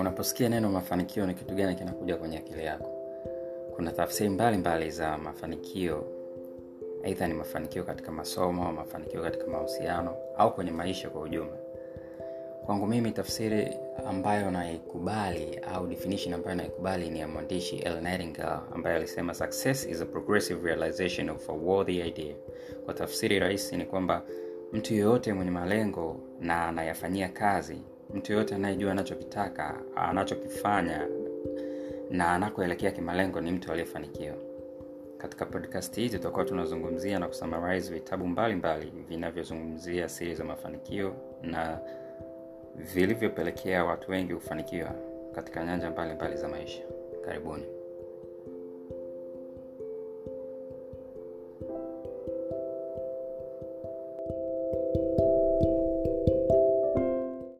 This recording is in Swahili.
unaposikia neno mafanikio ni kitu gani kinakuja kwenye akili yako? Kuna tafsiri mbalimbali za mafanikio aidha ni mafanikio katika masomo mafanikio katika mahusiano au kwenye maisha kwa ujumla. Kwangu mimi tafsiri ambayo naikubali au definition ambayo naikubali ni ya mwandishi El ambaye alisema success is a progressive realization of a worthy idea. Kwa tafsiri rahisi ni kwamba mtu yeyote mwenye malengo na anayafanyia kazi mtu yoyote anayejua anachokitaka anachokifanya na anakoelekea kimalengo ni mtu aliyefanikiwa. Katika podcast hizi tutakuwa tunazungumzia na kusummarize vitabu mbalimbali vinavyozungumzia siri za mafanikio na vilivyopelekea watu wengi kufanikiwa katika nyanja mbalimbali za maisha. Karibuni